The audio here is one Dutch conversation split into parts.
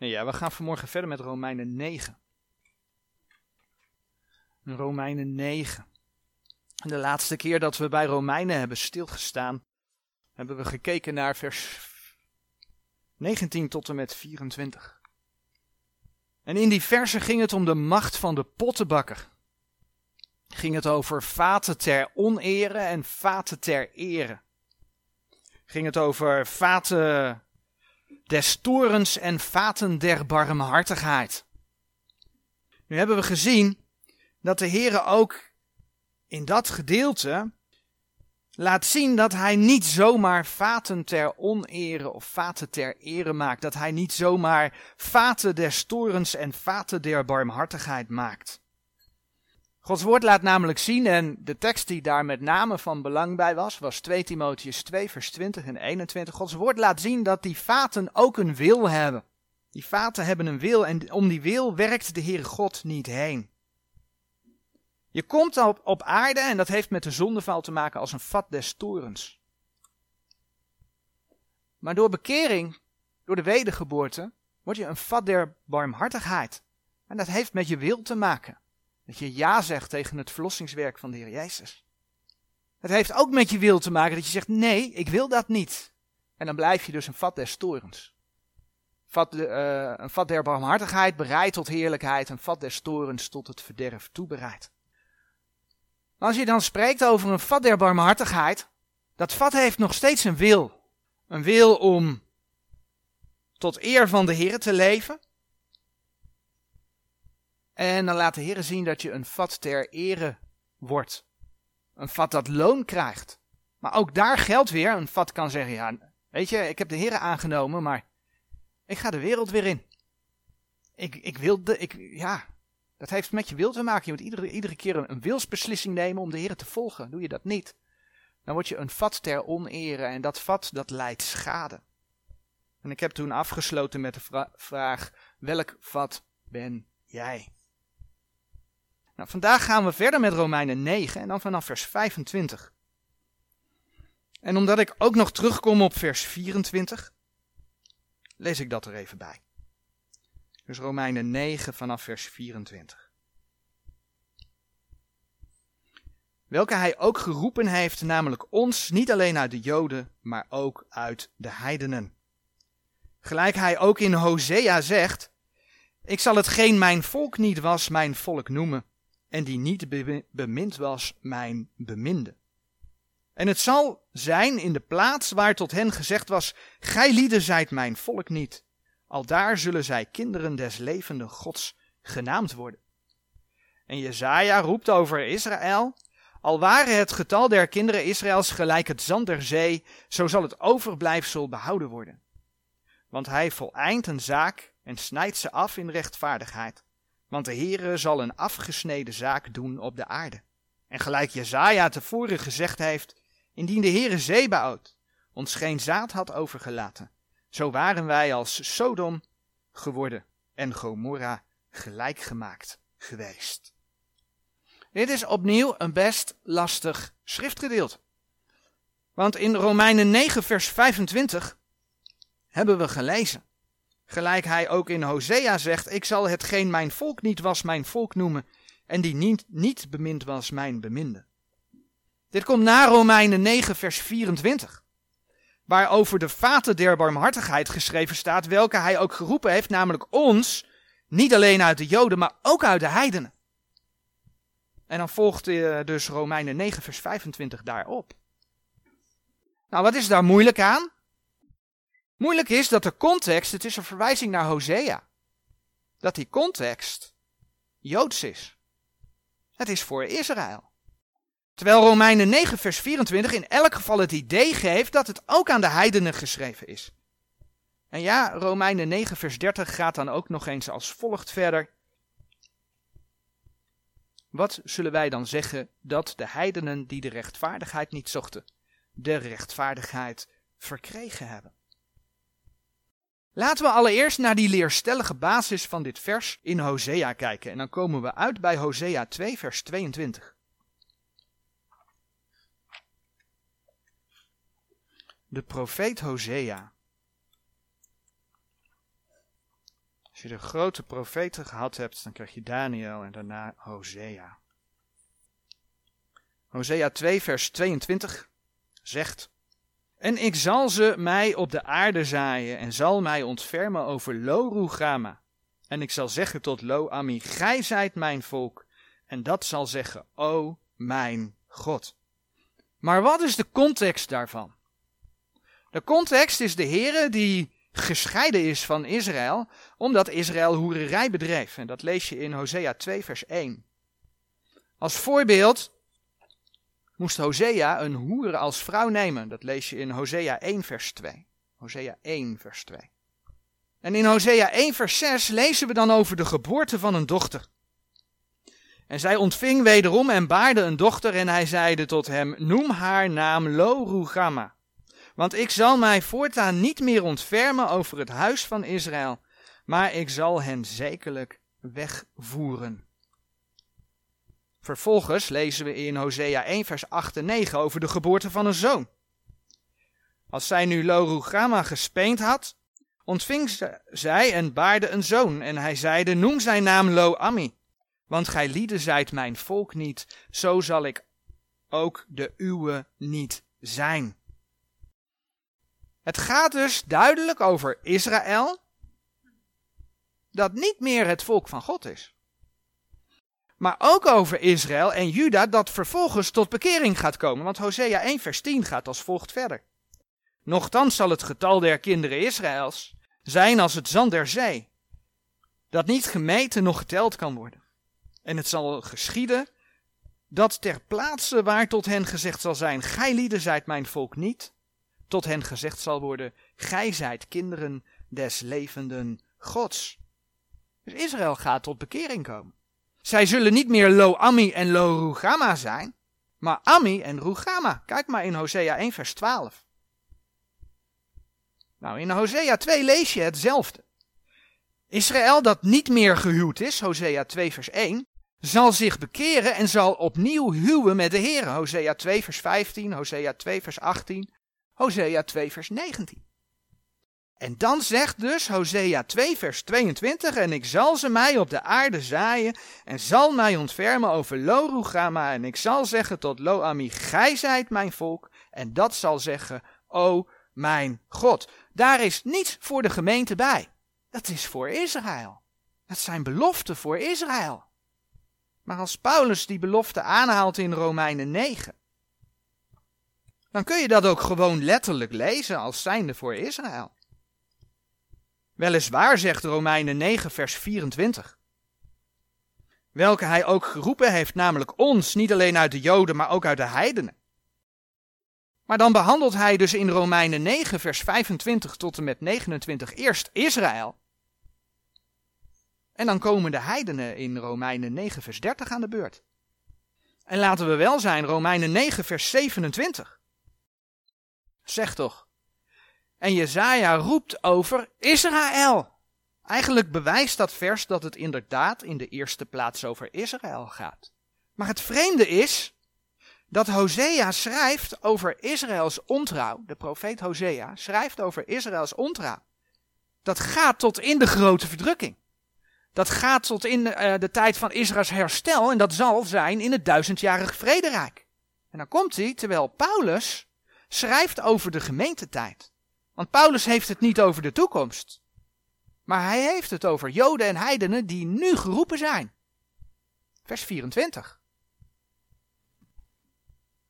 Nee, ja, we gaan vanmorgen verder met Romeinen 9. Romeinen 9. De laatste keer dat we bij Romeinen hebben stilgestaan, hebben we gekeken naar vers 19 tot en met 24. En in die versen ging het om de macht van de pottenbakker. Ging het over vaten ter onere en vaten ter ere. Ging het over vaten des torens en vaten der barmhartigheid. Nu hebben we gezien dat de Heere ook in dat gedeelte laat zien dat hij niet zomaar vaten ter onere of vaten ter ere maakt. Dat hij niet zomaar vaten des torens en vaten der barmhartigheid maakt. Gods woord laat namelijk zien, en de tekst die daar met name van belang bij was, was 2 Timotheus 2, vers 20 en 21. Gods woord laat zien dat die vaten ook een wil hebben. Die vaten hebben een wil en om die wil werkt de Heere God niet heen. Je komt op, op aarde en dat heeft met de zondeval te maken als een vat des torens. Maar door bekering, door de wedergeboorte, word je een vat der barmhartigheid. En dat heeft met je wil te maken. Dat je ja zegt tegen het verlossingswerk van de Heer Jezus. Het heeft ook met je wil te maken dat je zegt: nee, ik wil dat niet. En dan blijf je dus een vat des torens. Vat de, uh, een vat der barmhartigheid bereid tot heerlijkheid, een vat des torens tot het verderf toebereid. Als je dan spreekt over een vat der barmhartigheid, dat vat heeft nog steeds een wil. Een wil om tot eer van de Heer te leven. En dan laat de Heer zien dat je een vat ter ere wordt. Een vat dat loon krijgt. Maar ook daar geldt weer, een vat kan zeggen, ja, weet je, ik heb de Heer aangenomen, maar ik ga de wereld weer in. Ik, ik wil de, ik, ja, dat heeft met je wil te maken. Je moet iedere, iedere keer een, een wilsbeslissing nemen om de Heer te volgen. Doe je dat niet, dan word je een vat ter onere en dat vat dat leidt schade. En ik heb toen afgesloten met de vraag, welk vat ben jij? Nou, vandaag gaan we verder met Romeinen 9 en dan vanaf vers 25. En omdat ik ook nog terugkom op vers 24, lees ik dat er even bij. Dus Romeinen 9 vanaf vers 24. Welke hij ook geroepen heeft, namelijk ons, niet alleen uit de Joden, maar ook uit de heidenen. Gelijk hij ook in Hosea zegt, ik zal hetgeen mijn volk niet was, mijn volk noemen, en die niet bemind was, mijn beminde. En het zal zijn in de plaats waar tot hen gezegd was, gij lieden zijt mijn volk niet, Aldaar zullen zij kinderen des levende Gods genaamd worden. En Jezaja roept over Israël, al ware het getal der kinderen Israëls gelijk het zand der zee, zo zal het overblijfsel behouden worden. Want hij voleindt een zaak en snijdt ze af in rechtvaardigheid. Want de Heere zal een afgesneden zaak doen op de aarde. En gelijk Jezaja tevoren gezegd heeft, indien de Heere Zebaot ons geen zaad had overgelaten, zo waren wij als Sodom geworden en Gomorra gelijk gemaakt geweest. Dit is opnieuw een best lastig schriftgedeelte. Want in Romeinen 9, vers 25 hebben we gelezen. Gelijk hij ook in Hosea zegt: Ik zal hetgeen mijn volk niet was, mijn volk noemen, en die niet, niet bemind was, mijn beminde. Dit komt na Romeinen 9, vers 24 waar over de vaten der barmhartigheid geschreven staat, welke hij ook geroepen heeft, namelijk ons, niet alleen uit de Joden, maar ook uit de heidenen. En dan volgt uh, dus Romeinen 9, vers 25 daarop. Nou, wat is daar moeilijk aan? Moeilijk is dat de context, het is een verwijzing naar Hosea, dat die context Joods is. Het is voor Israël. Terwijl Romeinen 9, vers 24 in elk geval het idee geeft dat het ook aan de heidenen geschreven is. En ja, Romeinen 9, vers 30 gaat dan ook nog eens als volgt verder. Wat zullen wij dan zeggen dat de heidenen die de rechtvaardigheid niet zochten, de rechtvaardigheid verkregen hebben? Laten we allereerst naar die leerstellige basis van dit vers in Hosea kijken. En dan komen we uit bij Hosea 2, vers 22. de profeet Hosea. Als je de grote profeten gehad hebt, dan krijg je Daniel en daarna Hosea. Hosea 2, vers 22 zegt: En ik zal ze mij op de aarde zaaien en zal mij ontfermen over Lo. En ik zal zeggen tot Lo Ami, gij zijt mijn volk. En dat zal zeggen, o mijn God. Maar wat is de context daarvan? De context is de Heere die gescheiden is van Israël, omdat Israël hoererij bedreef. En dat lees je in Hosea 2, vers 1. Als voorbeeld moest Hosea een hoer als vrouw nemen. Dat lees je in Hosea 1, vers 2. Hosea 1, vers 2. En in Hosea 1, vers 6 lezen we dan over de geboorte van een dochter. En zij ontving wederom en baarde een dochter en hij zeide tot hem, noem haar naam Lo Rugama. Want ik zal mij voortaan niet meer ontfermen over het huis van Israël, maar ik zal hen zekerlijk wegvoeren. Vervolgens lezen we in Hosea 1 vers 8 en 9 over de geboorte van een zoon. Als zij nu Lo Rugama gespeend had, ontving zij en baarde een zoon en hij zeide, noem zijn naam Lo Ami. Want gij lieden zijt mijn volk niet, zo zal ik ook de uwe niet zijn. Het gaat dus duidelijk over Israël, dat niet meer het volk van God is. Maar ook over Israël en Juda, dat vervolgens tot bekering gaat komen. Want Hosea 1 vers 10 gaat als volgt verder. Nochtans zal het getal der kinderen Israëls zijn als het zand der zee, dat niet gemeten nog geteld kan worden. En het zal geschieden dat ter plaatse waar tot hen gezegd zal zijn, gij lieden zijt mijn volk niet, tot hen gezegd zal worden, gij zijt kinderen des levenden Gods. Dus Israël gaat tot bekering komen. Zij zullen niet meer Lo Ami en Lo Rugama zijn, maar Ami en Rugama. Kijk maar in Hosea 1 vers 12. Nou, in Hosea 2 lees je hetzelfde. Israël dat niet meer gehuwd is, Hosea 2 vers 1, zal zich bekeren en zal opnieuw huwen met de Heer. Hosea 2 vers 15, Hosea 2 vers 18, Hosea 2 vers 19. En dan zegt dus Hosea 2 vers 22, en ik zal ze mij op de aarde zaaien en zal mij ontfermen over Lo en ik zal zeggen tot Lo Ami, gij zijt mijn volk, en dat zal zeggen, o mijn God. Daar is niets voor de gemeente bij. Dat is voor Israël. Dat zijn beloften voor Israël. Maar als Paulus die belofte aanhaalt in Romeinen 9, dan kun je dat ook gewoon letterlijk lezen als zijnde voor Israël. Weliswaar zegt Romeinen 9 vers 24. Welke hij ook geroepen heeft, namelijk ons, niet alleen uit de Joden, maar ook uit de heidenen. Maar dan behandelt hij dus in Romeinen 9 vers 25 tot en met 29 eerst Israël. En dan komen de heidenen in Romeinen 9 vers 30 aan de beurt. En laten we wel zijn, Romeinen 9 vers 27. Zeg toch. En Jezaja roept over Israël. Eigenlijk bewijst dat vers dat het inderdaad in de eerste plaats over Israël gaat. Maar het vreemde is dat Hosea schrijft over Israëls ontrouw. De profeet Hosea schrijft over Israëls ontrouw. Dat gaat tot in de grote verdrukking. Dat gaat tot in de, uh, de tijd van Israëls herstel en dat zal zijn in het duizendjarig vrederijk. En dan komt hij terwijl Paulus schrijft over de gemeentetijd. Want Paulus heeft het niet over de toekomst. Maar hij heeft het over Joden en heidenen die nu geroepen zijn. Vers 24.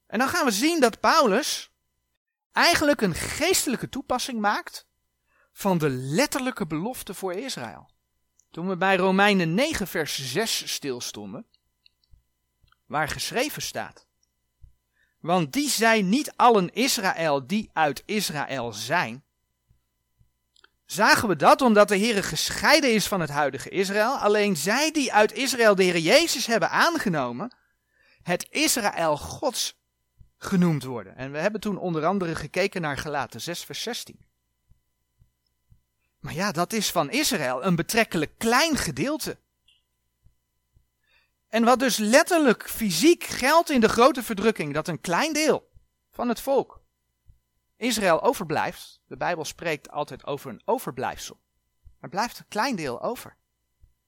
En dan gaan we zien dat Paulus eigenlijk een geestelijke toepassing maakt van de letterlijke belofte voor Israël. Toen we bij Romeinen 9 vers 6 stilstonden, waar geschreven staat. Want die zijn niet allen Israël die uit Israël zijn. Zagen we dat omdat de Heer gescheiden is van het huidige Israël? Alleen zij die uit Israël de Heer Jezus hebben aangenomen, het Israël Gods genoemd worden. En we hebben toen onder andere gekeken naar Gelaten 6 vers 16. Maar ja, dat is van Israël een betrekkelijk klein gedeelte. En wat dus letterlijk fysiek geldt in de grote verdrukking, dat een klein deel van het volk Israël overblijft. De Bijbel spreekt altijd over een overblijfsel. Er blijft een klein deel over.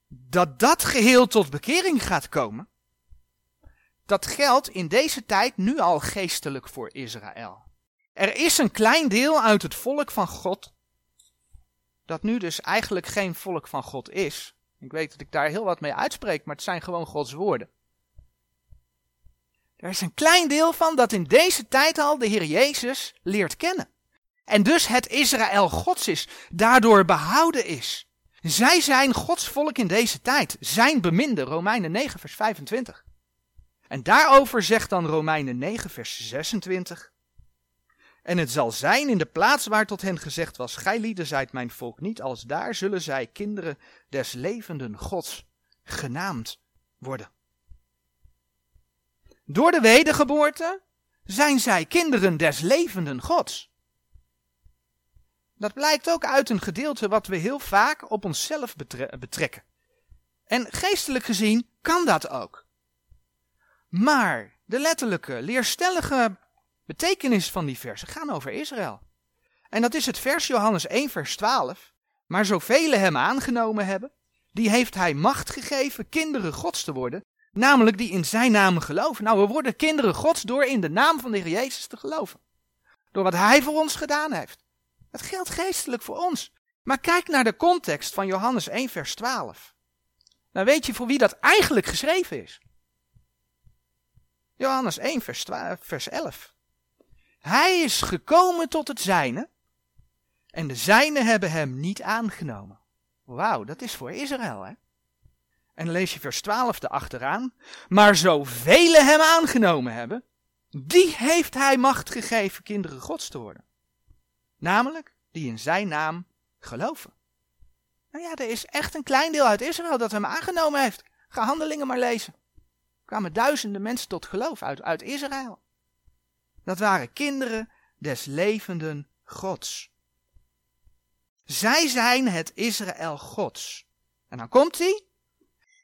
Dat dat geheel tot bekering gaat komen, dat geldt in deze tijd nu al geestelijk voor Israël. Er is een klein deel uit het volk van God, dat nu dus eigenlijk geen volk van God is. Ik weet dat ik daar heel wat mee uitspreek, maar het zijn gewoon Gods woorden. Er is een klein deel van dat in deze tijd al de Heer Jezus leert kennen. En dus het Israël Gods is, daardoor behouden is. Zij zijn Gods volk in deze tijd, zijn beminde, Romeinen 9 vers 25. En daarover zegt dan Romeinen 9 vers 26. En het zal zijn in de plaats waar tot hen gezegd was, gij lieden zijt mijn volk niet, als daar zullen zij kinderen des levenden Gods genaamd worden. Door de wedergeboorte zijn zij kinderen des levenden Gods. Dat blijkt ook uit een gedeelte wat we heel vaak op onszelf betrekken. En geestelijk gezien kan dat ook. Maar de letterlijke, leerstellige betekenis van die versen gaan over Israël. En dat is het vers Johannes 1, vers 12. Maar zoveel hem aangenomen hebben, die heeft hij macht gegeven kinderen gods te worden, namelijk die in zijn naam geloven. Nou, we worden kinderen gods door in de naam van de Heer Jezus te geloven. Door wat hij voor ons gedaan heeft. Het geldt geestelijk voor ons. Maar kijk naar de context van Johannes 1, vers 12. Dan weet je voor wie dat eigenlijk geschreven is. Johannes 1, vers, 12, vers 11. Hij is gekomen tot het zijne en de zijnen hebben hem niet aangenomen. Wauw, dat is voor Israël, hè? En lees je vers 12 erachteraan. Maar zoveel hem aangenomen hebben, die heeft hij macht gegeven kinderen gods te worden. Namelijk, die in zijn naam geloven. Nou ja, er is echt een klein deel uit Israël dat hem aangenomen heeft. Ga handelingen maar lezen. Er kwamen duizenden mensen tot geloof uit, uit Israël. Dat waren kinderen des levenden Gods. Zij zijn het Israël Gods. En dan komt hij.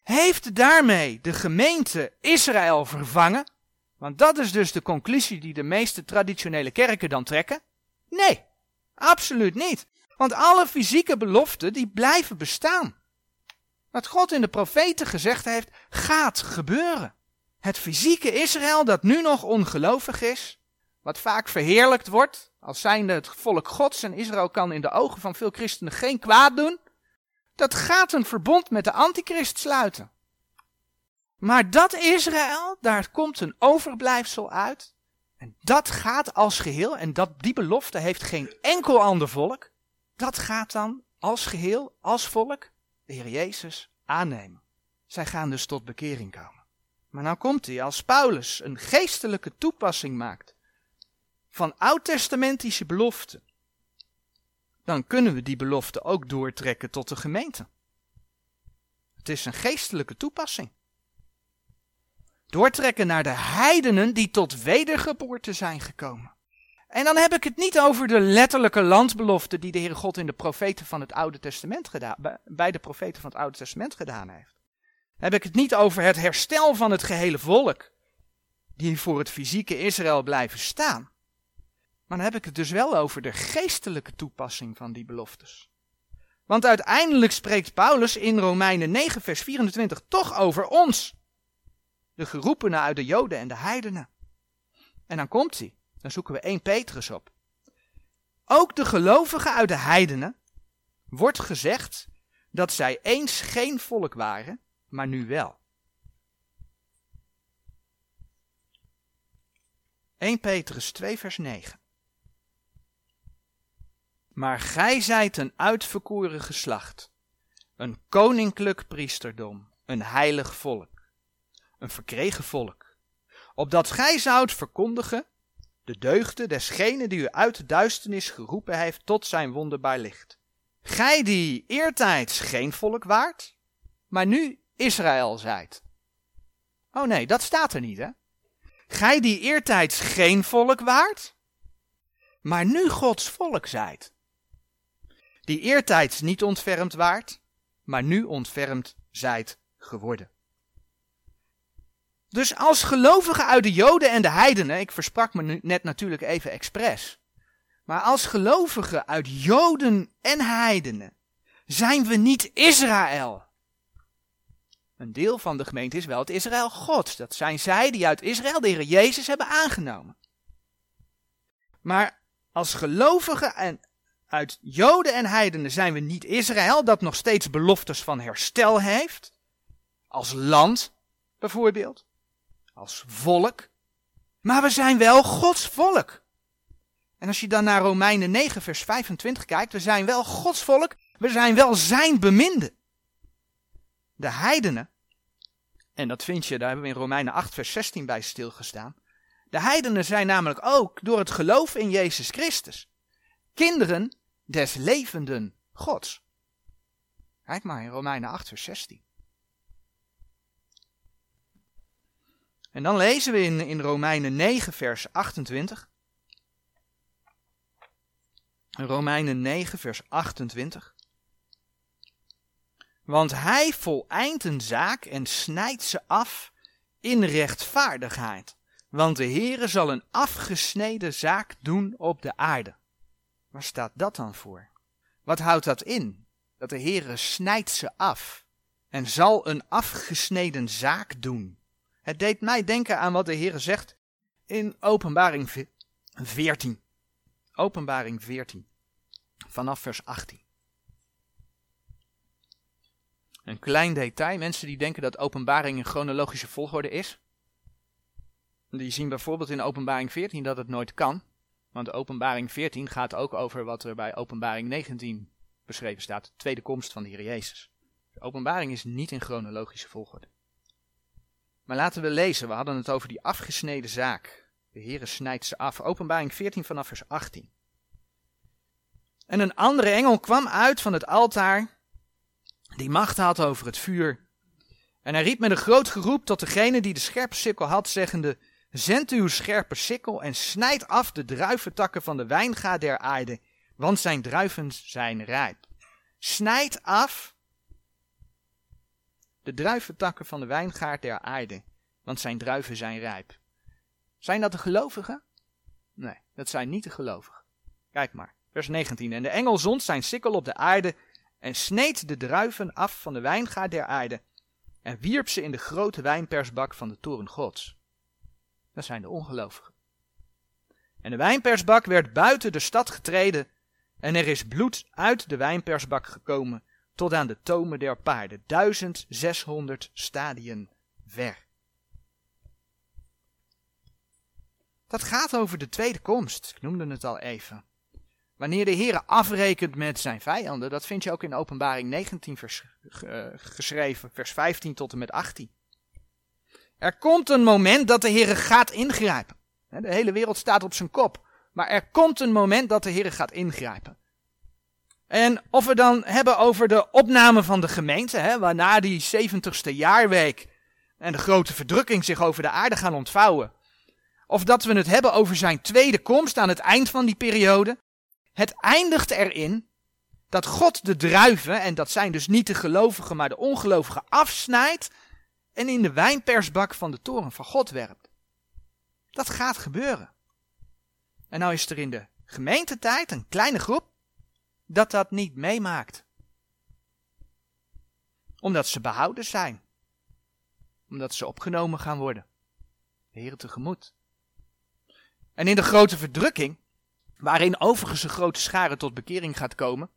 Heeft daarmee de gemeente Israël vervangen? Want dat is dus de conclusie die de meeste traditionele kerken dan trekken. Nee, absoluut niet. Want alle fysieke beloften die blijven bestaan. Wat God in de profeten gezegd heeft, gaat gebeuren. Het fysieke Israël dat nu nog ongelovig is, wat vaak verheerlijkt wordt, als zijnde het volk Gods en Israël kan in de ogen van veel christenen geen kwaad doen, dat gaat een verbond met de antichrist sluiten. Maar dat Israël, daar komt een overblijfsel uit. En dat gaat als geheel, en dat, die belofte heeft geen enkel ander volk. Dat gaat dan als geheel, als volk, de Heer Jezus aannemen. Zij gaan dus tot bekering komen. Maar nou komt hij, als Paulus een geestelijke toepassing maakt van oud-testamentische beloften, dan kunnen we die belofte ook doortrekken tot de gemeente. Het is een geestelijke toepassing. Doortrekken naar de heidenen die tot wedergeboorte zijn gekomen. En dan heb ik het niet over de letterlijke landbelofte die de Heere God in de profeten van het Oude Testament gedaan, bij de profeten van het Oude Testament gedaan heeft. Dan heb ik het niet over het herstel van het gehele volk, die voor het fysieke Israël blijven staan. Maar dan heb ik het dus wel over de geestelijke toepassing van die beloftes. Want uiteindelijk spreekt Paulus in Romeinen 9, vers 24 toch over ons. De geroepenen uit de Joden en de heidenen. En dan komt hij. Dan zoeken we 1 Petrus op. Ook de gelovigen uit de heidenen wordt gezegd dat zij eens geen volk waren, maar nu wel. 1 Petrus 2 vers 9. Maar gij zijt een uitverkoren geslacht, een koninklijk priesterdom, een heilig volk, een verkregen volk, opdat gij zoudt verkondigen de deugden desgene die u uit de duisternis geroepen heeft tot zijn wonderbaar licht. Gij die eertijds geen volk waart, maar nu Israël zijt. Oh nee, dat staat er niet, hè? Gij die eertijds geen volk waart, maar nu Gods volk zijt die eertijds niet ontfermd waart, maar nu ontfermd zijt geworden. Dus als gelovigen uit de Joden en de heidenen, ik versprak me nu net natuurlijk even expres, maar als gelovigen uit Joden en heidenen zijn we niet Israël. Een deel van de gemeente is wel het Israël Gods. Dat zijn zij die uit Israël de Heer Jezus hebben aangenomen. Maar als gelovigen en uit Joden en heidenen zijn we niet Israël, dat nog steeds beloftes van herstel heeft. Als land, bijvoorbeeld. Als volk. Maar we zijn wel Gods volk. En als je dan naar Romeinen 9, vers 25 kijkt, we zijn wel Gods volk, we zijn wel zijn beminde. De heidenen, en dat vind je, daar hebben we in Romeinen 8, vers 16 bij stilgestaan. De heidenen zijn namelijk ook door het geloof in Jezus Christus kinderen des levenden Gods. Kijk maar in Romeinen 8, vers 16. En dan lezen we in, in Romeinen 9, vers 28. Romeinen 9, vers 28. Want hij voleind een zaak en snijdt ze af in rechtvaardigheid. Want de Heere zal een afgesneden zaak doen op de aarde. Waar staat dat dan voor? Wat houdt dat in? Dat de Heere snijdt ze af en zal een afgesneden zaak doen. Het deed mij denken aan wat de Heere zegt in Openbaring 14. Openbaring 14, vanaf vers 18. Een klein detail, mensen die denken dat openbaring in chronologische volgorde is. Die zien bijvoorbeeld in openbaring 14 dat het nooit kan. Want openbaring 14 gaat ook over wat er bij openbaring 19 beschreven staat. De tweede komst van de Heer Jezus. De openbaring is niet in chronologische volgorde. Maar laten we lezen, we hadden het over die afgesneden zaak. De Heere snijdt ze af. Openbaring 14 vanaf vers 18. En een andere engel kwam uit van het altaar die macht had over het vuur. En hij riep met een groot geroep tot degene die de scherpe sikkel had, zeggende, Zend uw scherpe sikkel en snijd af de druiventakken van de wijngaard der aarde, want zijn druiven zijn rijp. Snijd af de druiventakken van de wijngaard der aarde, want zijn druiven zijn rijp. Zijn dat de gelovigen? Nee, dat zijn niet de gelovigen. Kijk maar, vers 19. En de engel zond zijn sikkel op de aarde en sneed de druiven af van de wijngaard der aarde en wierp ze in de grote wijnpersbak van de toren gods. Dat zijn de ongelovigen. En de wijnpersbak werd buiten de stad getreden en er is bloed uit de wijnpersbak gekomen tot aan de tomen der paarden, 1600 stadien ver. Dat gaat over de tweede komst, ik noemde het al even. Wanneer de Heer afrekent met zijn vijanden, dat vind je ook in openbaring 19 vers, uh, geschreven, vers 15 tot en met 18. Er komt een moment dat de Heer gaat ingrijpen. De hele wereld staat op zijn kop. Maar er komt een moment dat de Heer gaat ingrijpen. En of we dan hebben over de opname van de gemeente, hè, waarna die 70ste jaarweek en de grote verdrukking zich over de aarde gaan ontvouwen. Of dat we het hebben over zijn tweede komst aan het eind van die periode. Het eindigt erin dat God de druiven, en dat zijn dus niet de gelovigen, maar de ongelovigen, afsnijdt en in de wijnpersbak van de toren van God werpt. Dat gaat gebeuren. En nou is er in de gemeentetijd een kleine groep dat dat niet meemaakt. Omdat ze behouden zijn. Omdat ze opgenomen gaan worden. De Heer tegemoet. En in de grote verdrukking waarin overigens een grote schare tot bekering gaat komen.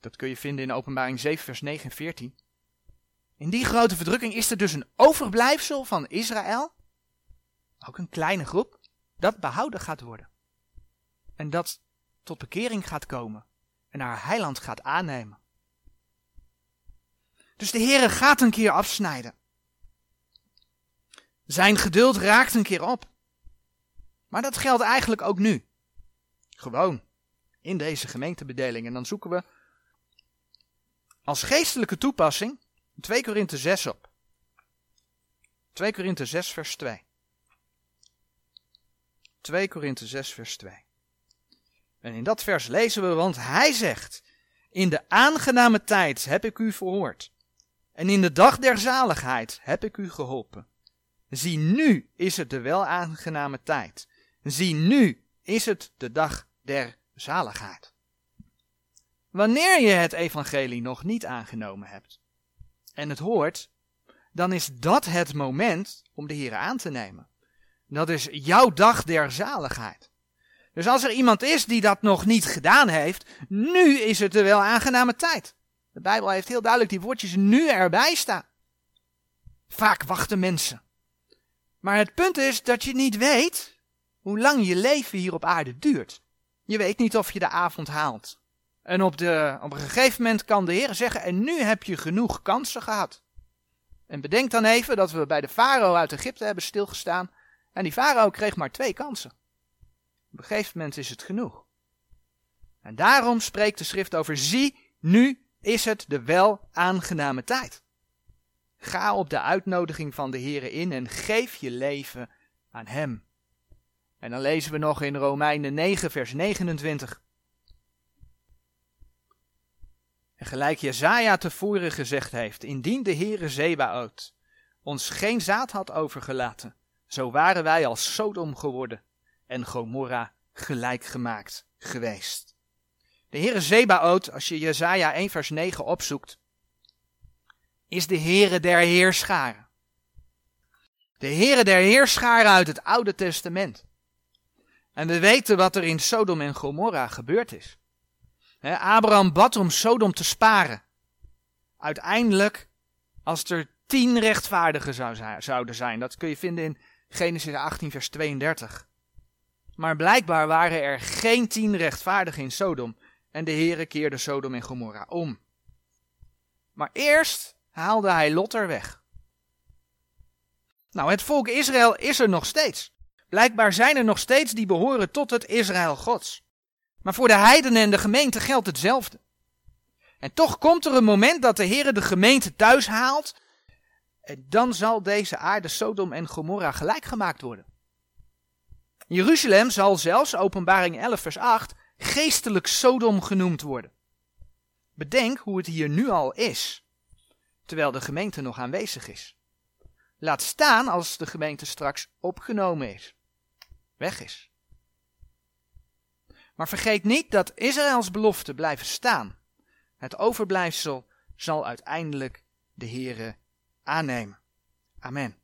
Dat kun je vinden in openbaring 7 vers 9 en 14. In die grote verdrukking is er dus een overblijfsel van Israël, ook een kleine groep, dat behouden gaat worden. En dat tot bekering gaat komen en haar heiland gaat aannemen. Dus de Heere gaat een keer afsnijden. Zijn geduld raakt een keer op. Maar dat geldt eigenlijk ook nu. Gewoon in deze gemeentebedeling. En dan zoeken we als geestelijke toepassing 2 Korinthe 6 op. 2 Korinthe 6 vers 2. 2 Korinthe 6 vers 2. En in dat vers lezen we, want hij zegt, in de aangename tijd heb ik u verhoord. En in de dag der zaligheid heb ik u geholpen. Zie nu is het de wel aangename tijd. Zie nu is het de dag der zaligheid. wanneer je het evangelie nog niet aangenomen hebt en het hoort, dan is dat het moment om de Heer aan te nemen. Dat is jouw dag der zaligheid. Dus als er iemand is die dat nog niet gedaan heeft, nu is het er wel aangename tijd. De Bijbel heeft heel duidelijk die woordjes nu erbij staan. Vaak wachten mensen. Maar het punt is dat je niet weet hoe lang je leven hier op aarde duurt. Je weet niet of je de avond haalt. En op, de, op een gegeven moment kan de Heer zeggen: En nu heb je genoeg kansen gehad. En bedenk dan even dat we bij de farao uit Egypte hebben stilgestaan. En die farao kreeg maar twee kansen. Op een gegeven moment is het genoeg. En daarom spreekt de schrift over: Zie, nu is het de wel aangename tijd. Ga op de uitnodiging van de Heer in en geef je leven aan Hem. En dan lezen we nog in Romeinen 9, vers 29. En gelijk Jezaja tevoren gezegd heeft, indien de Heere Zebaoot ons geen zaad had overgelaten, zo waren wij als Sodom geworden en Gomorra gelijk gemaakt geweest. De Heere Zebaoot, als je Jezaja 1 vers 9 opzoekt, is de Heere der Heerscharen. De Heere der Heerscharen uit het Oude Testament. En we weten wat er in Sodom en Gomorra gebeurd is. Abraham bad om Sodom te sparen. Uiteindelijk, als er tien rechtvaardigen zou, zouden zijn, dat kun je vinden in Genesis 18, vers 32. Maar blijkbaar waren er geen tien rechtvaardigen in Sodom en de Heere keerde Sodom en Gomorra om. Maar eerst haalde hij Lot er weg. Nou, het volk Israël is er nog steeds. Blijkbaar zijn er nog steeds die behoren tot het Israël Gods. Maar voor de heidenen en de gemeente geldt hetzelfde. En toch komt er een moment dat de Heer de gemeente thuis haalt. En dan zal deze aarde Sodom en Gomorra gelijk gemaakt worden. Jeruzalem zal zelfs, openbaring 11 vers 8, geestelijk Sodom genoemd worden. Bedenk hoe het hier nu al is, terwijl de gemeente nog aanwezig is. Laat staan als de gemeente straks opgenomen is, weg is. Maar vergeet niet dat Israëls beloften blijven staan. Het overblijfsel zal uiteindelijk de Heere aannemen. Amen.